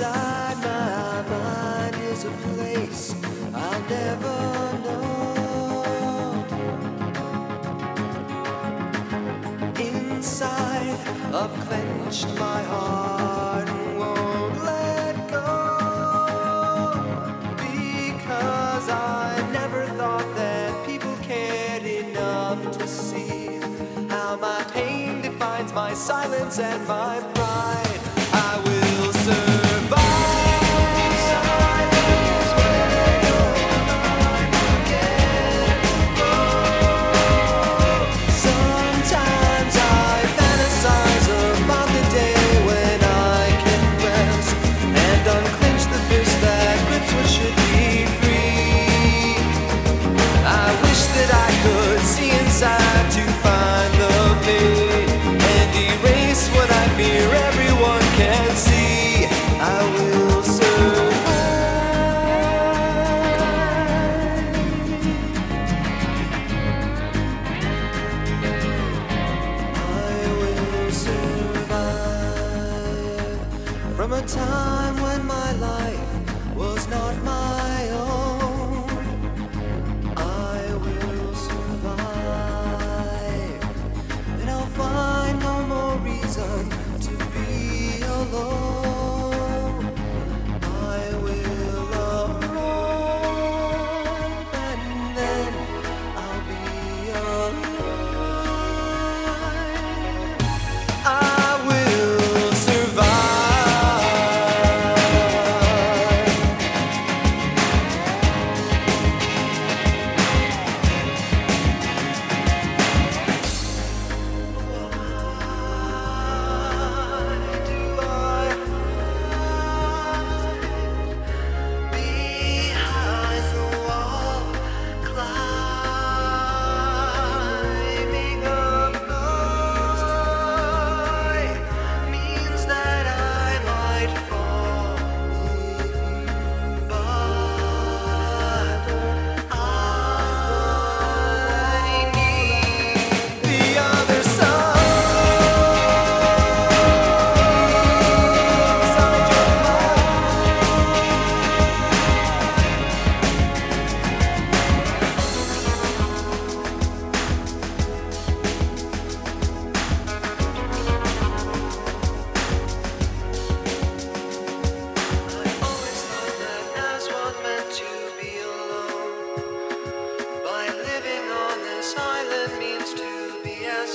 Inside my mind is a place I'll never know. Inside, I've clenched my heart and won't let go. Because I never thought that people cared enough to see how my pain defines my silence and my pride. What I fear everyone can see. I will survive. I will survive from a time when my life was not my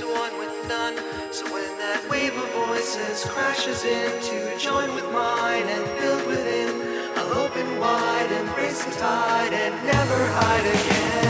one with none. So when that wave of voices crashes in to join with mine and build within, I'll open wide, embrace the tide, and never hide again.